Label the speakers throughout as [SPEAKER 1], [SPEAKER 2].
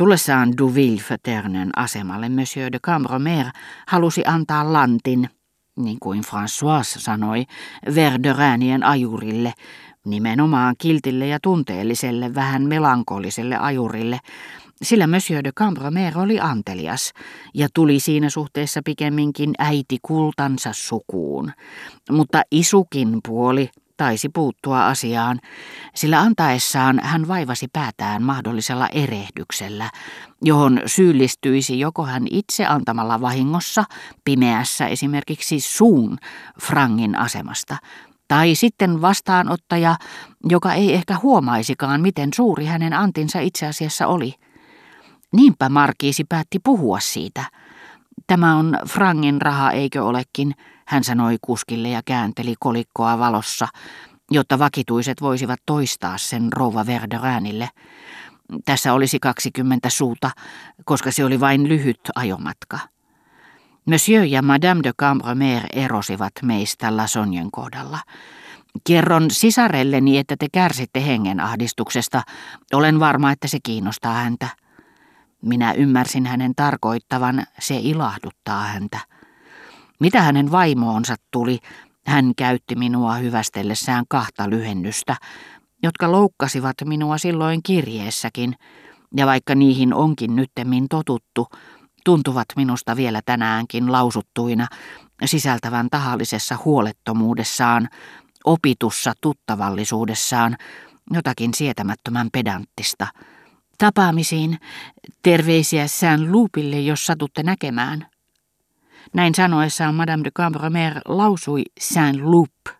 [SPEAKER 1] Tullessaan Douville-Föternen asemalle Monsieur de Cambromer halusi antaa lantin, niin kuin François sanoi, Verderäänien ajurille, nimenomaan kiltille ja tunteelliselle, vähän melankoliselle ajurille, sillä Monsieur de Cambromer oli antelias ja tuli siinä suhteessa pikemminkin äiti kultansa sukuun. Mutta isukin puoli taisi puuttua asiaan, sillä antaessaan hän vaivasi päätään mahdollisella erehdyksellä, johon syyllistyisi joko hän itse antamalla vahingossa, pimeässä esimerkiksi suun frangin asemasta, tai sitten vastaanottaja, joka ei ehkä huomaisikaan, miten suuri hänen antinsa itse asiassa oli. Niinpä Markiisi päätti puhua siitä. Tämä on frangin raha, eikö olekin, hän sanoi kuskille ja käänteli kolikkoa valossa, jotta vakituiset voisivat toistaa sen rouva Verderäänille. Tässä olisi 20 suuta, koska se oli vain lyhyt ajomatka. Monsieur ja Madame de Cambremer erosivat meistä Lasonjen kohdalla. Kerron sisarelleni, että te kärsitte hengenahdistuksesta. Olen varma, että se kiinnostaa häntä. Minä ymmärsin hänen tarkoittavan, se ilahduttaa häntä. Mitä hänen vaimoonsa tuli, hän käytti minua hyvästellessään kahta lyhennystä, jotka loukkasivat minua silloin kirjeessäkin, ja vaikka niihin onkin nyttemmin totuttu, tuntuvat minusta vielä tänäänkin lausuttuina, sisältävän tahallisessa huolettomuudessaan, opitussa tuttavallisuudessaan, jotakin sietämättömän pedanttista. Tapaamisiin, terveisiä sään luupille, jos satutte näkemään. Näin sanoessaan Madame de Cambremer lausui Saint-Loup.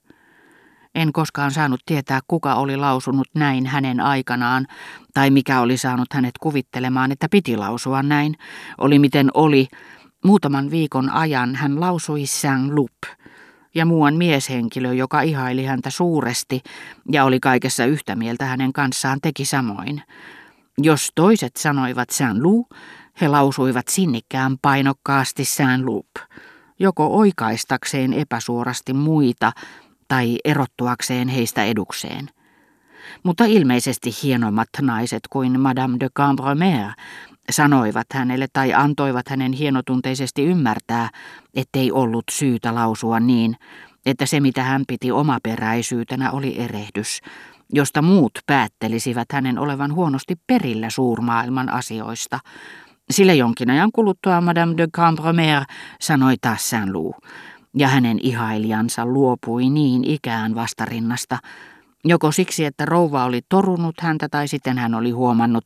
[SPEAKER 1] En koskaan saanut tietää, kuka oli lausunut näin hänen aikanaan, tai mikä oli saanut hänet kuvittelemaan, että piti lausua näin. Oli miten oli. Muutaman viikon ajan hän lausui Saint-Loup, ja muuan mieshenkilö, joka ihaili häntä suuresti ja oli kaikessa yhtä mieltä hänen kanssaan, teki samoin. Jos toiset sanoivat Saint-Loup, he lausuivat sinnikkään painokkaasti sään loop, joko oikaistakseen epäsuorasti muita tai erottuakseen heistä edukseen. Mutta ilmeisesti hienommat naiset kuin Madame de Cambremer sanoivat hänelle tai antoivat hänen hienotunteisesti ymmärtää, ettei ollut syytä lausua niin, että se mitä hän piti omaperäisyytenä oli erehdys, josta muut päättelisivät hänen olevan huonosti perillä suurmaailman asioista, sillä jonkin ajan kuluttua Madame de Cambromer sanoi taas Saint-Loup, ja hänen ihailijansa luopui niin ikään vastarinnasta, joko siksi, että rouva oli torunut häntä tai sitten hän oli huomannut,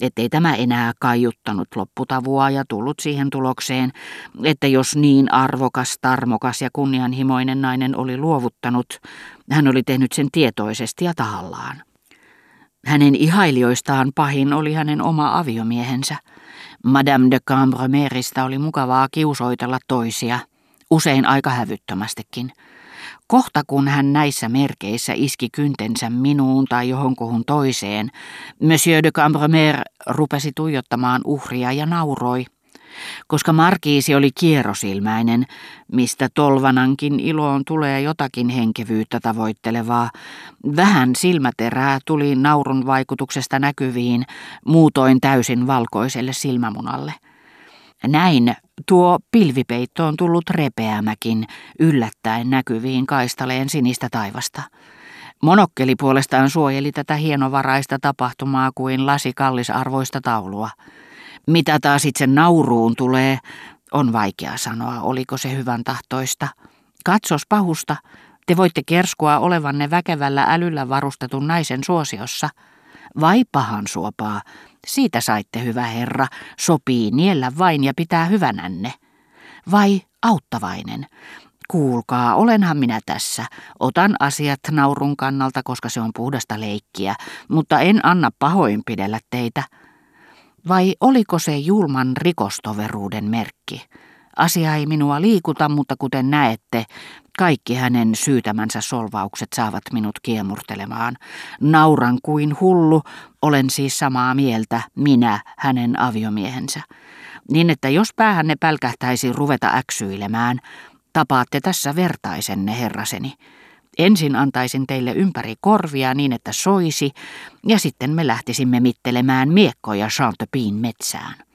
[SPEAKER 1] ettei tämä enää kaiuttanut lopputavua ja tullut siihen tulokseen, että jos niin arvokas, tarmokas ja kunnianhimoinen nainen oli luovuttanut, hän oli tehnyt sen tietoisesti ja tahallaan. Hänen ihailijoistaan pahin oli hänen oma aviomiehensä. Madame de Cambremeristä oli mukavaa kiusoitella toisia, usein aika hävyttömästikin. Kohta kun hän näissä merkeissä iski kyntensä minuun tai johonkuhun toiseen, Monsieur de Cambremer rupesi tuijottamaan uhria ja nauroi – koska Markiisi oli kierrosilmäinen, mistä tolvanankin iloon tulee jotakin henkevyyttä tavoittelevaa. Vähän silmäterää tuli naurun vaikutuksesta näkyviin, muutoin täysin valkoiselle silmämunalle. Näin tuo pilvipeitto on tullut repeämäkin, yllättäen näkyviin kaistaleen sinistä taivasta. Monokkeli puolestaan suojeli tätä hienovaraista tapahtumaa kuin lasi kallisarvoista taulua. Mitä taas itse nauruun tulee, on vaikea sanoa, oliko se hyvän tahtoista. Katsos pahusta, te voitte kerskua olevanne väkevällä älyllä varustetun naisen suosiossa. Vai pahan suopaa, siitä saitte hyvä herra, sopii niellä vain ja pitää hyvänänne. Vai auttavainen, kuulkaa, olenhan minä tässä. Otan asiat naurun kannalta, koska se on puhdasta leikkiä, mutta en anna pahoinpidellä teitä. Vai oliko se julman rikostoveruuden merkki? Asia ei minua liikuta, mutta kuten näette, kaikki hänen syytämänsä solvaukset saavat minut kiemurtelemaan. Nauran kuin hullu, olen siis samaa mieltä, minä, hänen aviomiehensä. Niin että jos päähänne pälkähtäisi ruveta äksyilemään, tapaatte tässä vertaisenne, herraseni. Ensin antaisin teille ympäri korvia niin, että soisi, ja sitten me lähtisimme mittelemään miekkoja Chantepin metsään.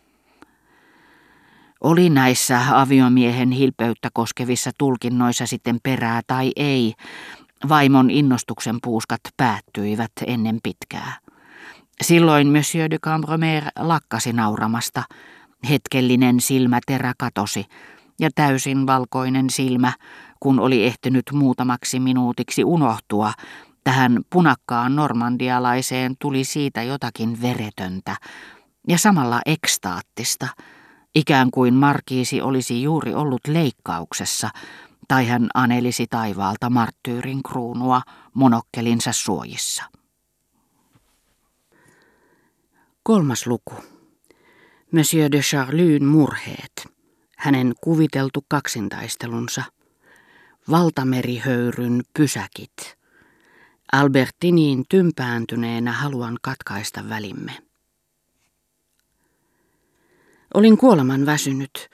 [SPEAKER 1] Oli näissä aviomiehen hilpeyttä koskevissa tulkinnoissa sitten perää tai ei, vaimon innostuksen puuskat päättyivät ennen pitkää. Silloin Monsieur de Cambromer lakkasi nauramasta. Hetkellinen silmäterä katosi, ja täysin valkoinen silmä, kun oli ehtinyt muutamaksi minuutiksi unohtua, tähän punakkaan normandialaiseen tuli siitä jotakin veretöntä ja samalla ekstaattista, ikään kuin markiisi olisi juuri ollut leikkauksessa, tai hän anelisi taivaalta marttyyrin kruunua monokkelinsa suojissa. Kolmas luku. Monsieur de Charlyn murheet. Hänen kuviteltu kaksintaistelunsa. Valtamerihöyryn pysäkit. Albertiniin tympääntyneenä haluan katkaista välimme. Olin kuoleman väsynyt.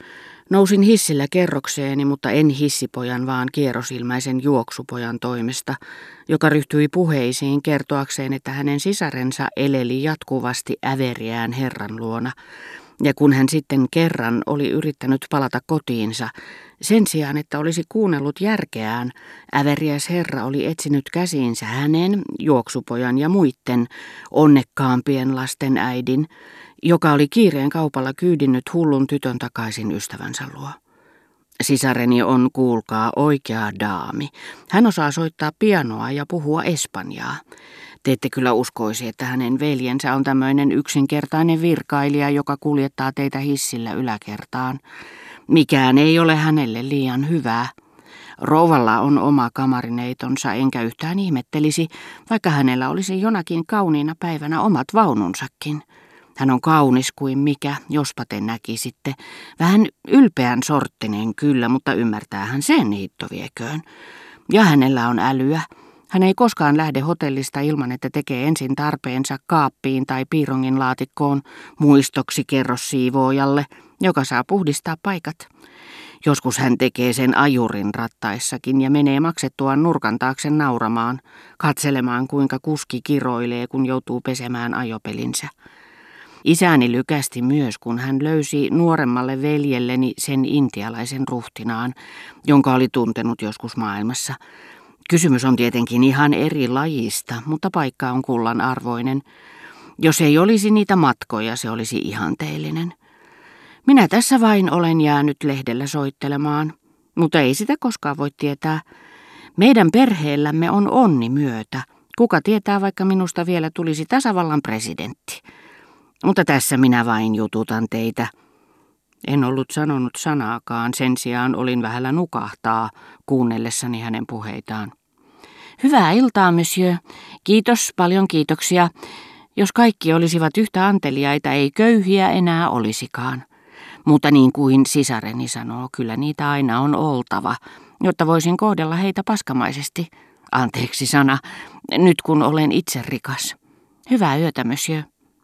[SPEAKER 1] Nousin hissillä kerrokseeni, mutta en hissipojan, vaan kierrosilmäisen juoksupojan toimesta, joka ryhtyi puheisiin kertoakseen, että hänen sisarensa eleli jatkuvasti äveriään Herran luona, ja kun hän sitten kerran oli yrittänyt palata kotiinsa, sen sijaan, että olisi kuunnellut järkeään, äveriäs herra oli etsinyt käsiinsä hänen, juoksupojan ja muitten onnekkaampien lasten äidin, joka oli kiireen kaupalla kyydinnyt hullun tytön takaisin ystävänsä luo. Sisareni on, kuulkaa, oikea daami. Hän osaa soittaa pianoa ja puhua espanjaa. Te ette kyllä uskoisi, että hänen veljensä on tämmöinen yksinkertainen virkailija, joka kuljettaa teitä hissillä yläkertaan. Mikään ei ole hänelle liian hyvää. Rouvalla on oma kamarineitonsa, enkä yhtään ihmettelisi, vaikka hänellä olisi jonakin kauniina päivänä omat vaununsakin. Hän on kaunis kuin mikä, jospa te näkisitte. Vähän ylpeän sorttinen kyllä, mutta ymmärtää hän sen hittovieköön. Ja hänellä on älyä. Hän ei koskaan lähde hotellista ilman, että tekee ensin tarpeensa kaappiin tai piirongin laatikkoon muistoksi kerrossiivoojalle, joka saa puhdistaa paikat. Joskus hän tekee sen ajurin rattaissakin ja menee maksettuaan nurkan taakse nauramaan, katselemaan kuinka kuski kiroilee, kun joutuu pesemään ajopelinsä. Isäni lykästi myös, kun hän löysi nuoremmalle veljelleni sen intialaisen ruhtinaan, jonka oli tuntenut joskus maailmassa. Kysymys on tietenkin ihan eri lajista, mutta paikka on kullan arvoinen. Jos ei olisi niitä matkoja, se olisi ihanteellinen. Minä tässä vain olen jäänyt lehdellä soittelemaan, mutta ei sitä koskaan voi tietää. Meidän perheellämme on onni myötä. Kuka tietää, vaikka minusta vielä tulisi tasavallan presidentti. Mutta tässä minä vain jututan teitä. En ollut sanonut sanaakaan, sen sijaan olin vähällä nukahtaa kuunnellessani hänen puheitaan. Hyvää iltaa, monsieur. Kiitos, paljon kiitoksia. Jos kaikki olisivat yhtä anteliaita, ei köyhiä enää olisikaan. Mutta niin kuin sisareni sanoo, kyllä niitä aina on oltava, jotta voisin kohdella heitä paskamaisesti. Anteeksi sana, nyt kun olen itse rikas. Hyvää yötä, monsieur.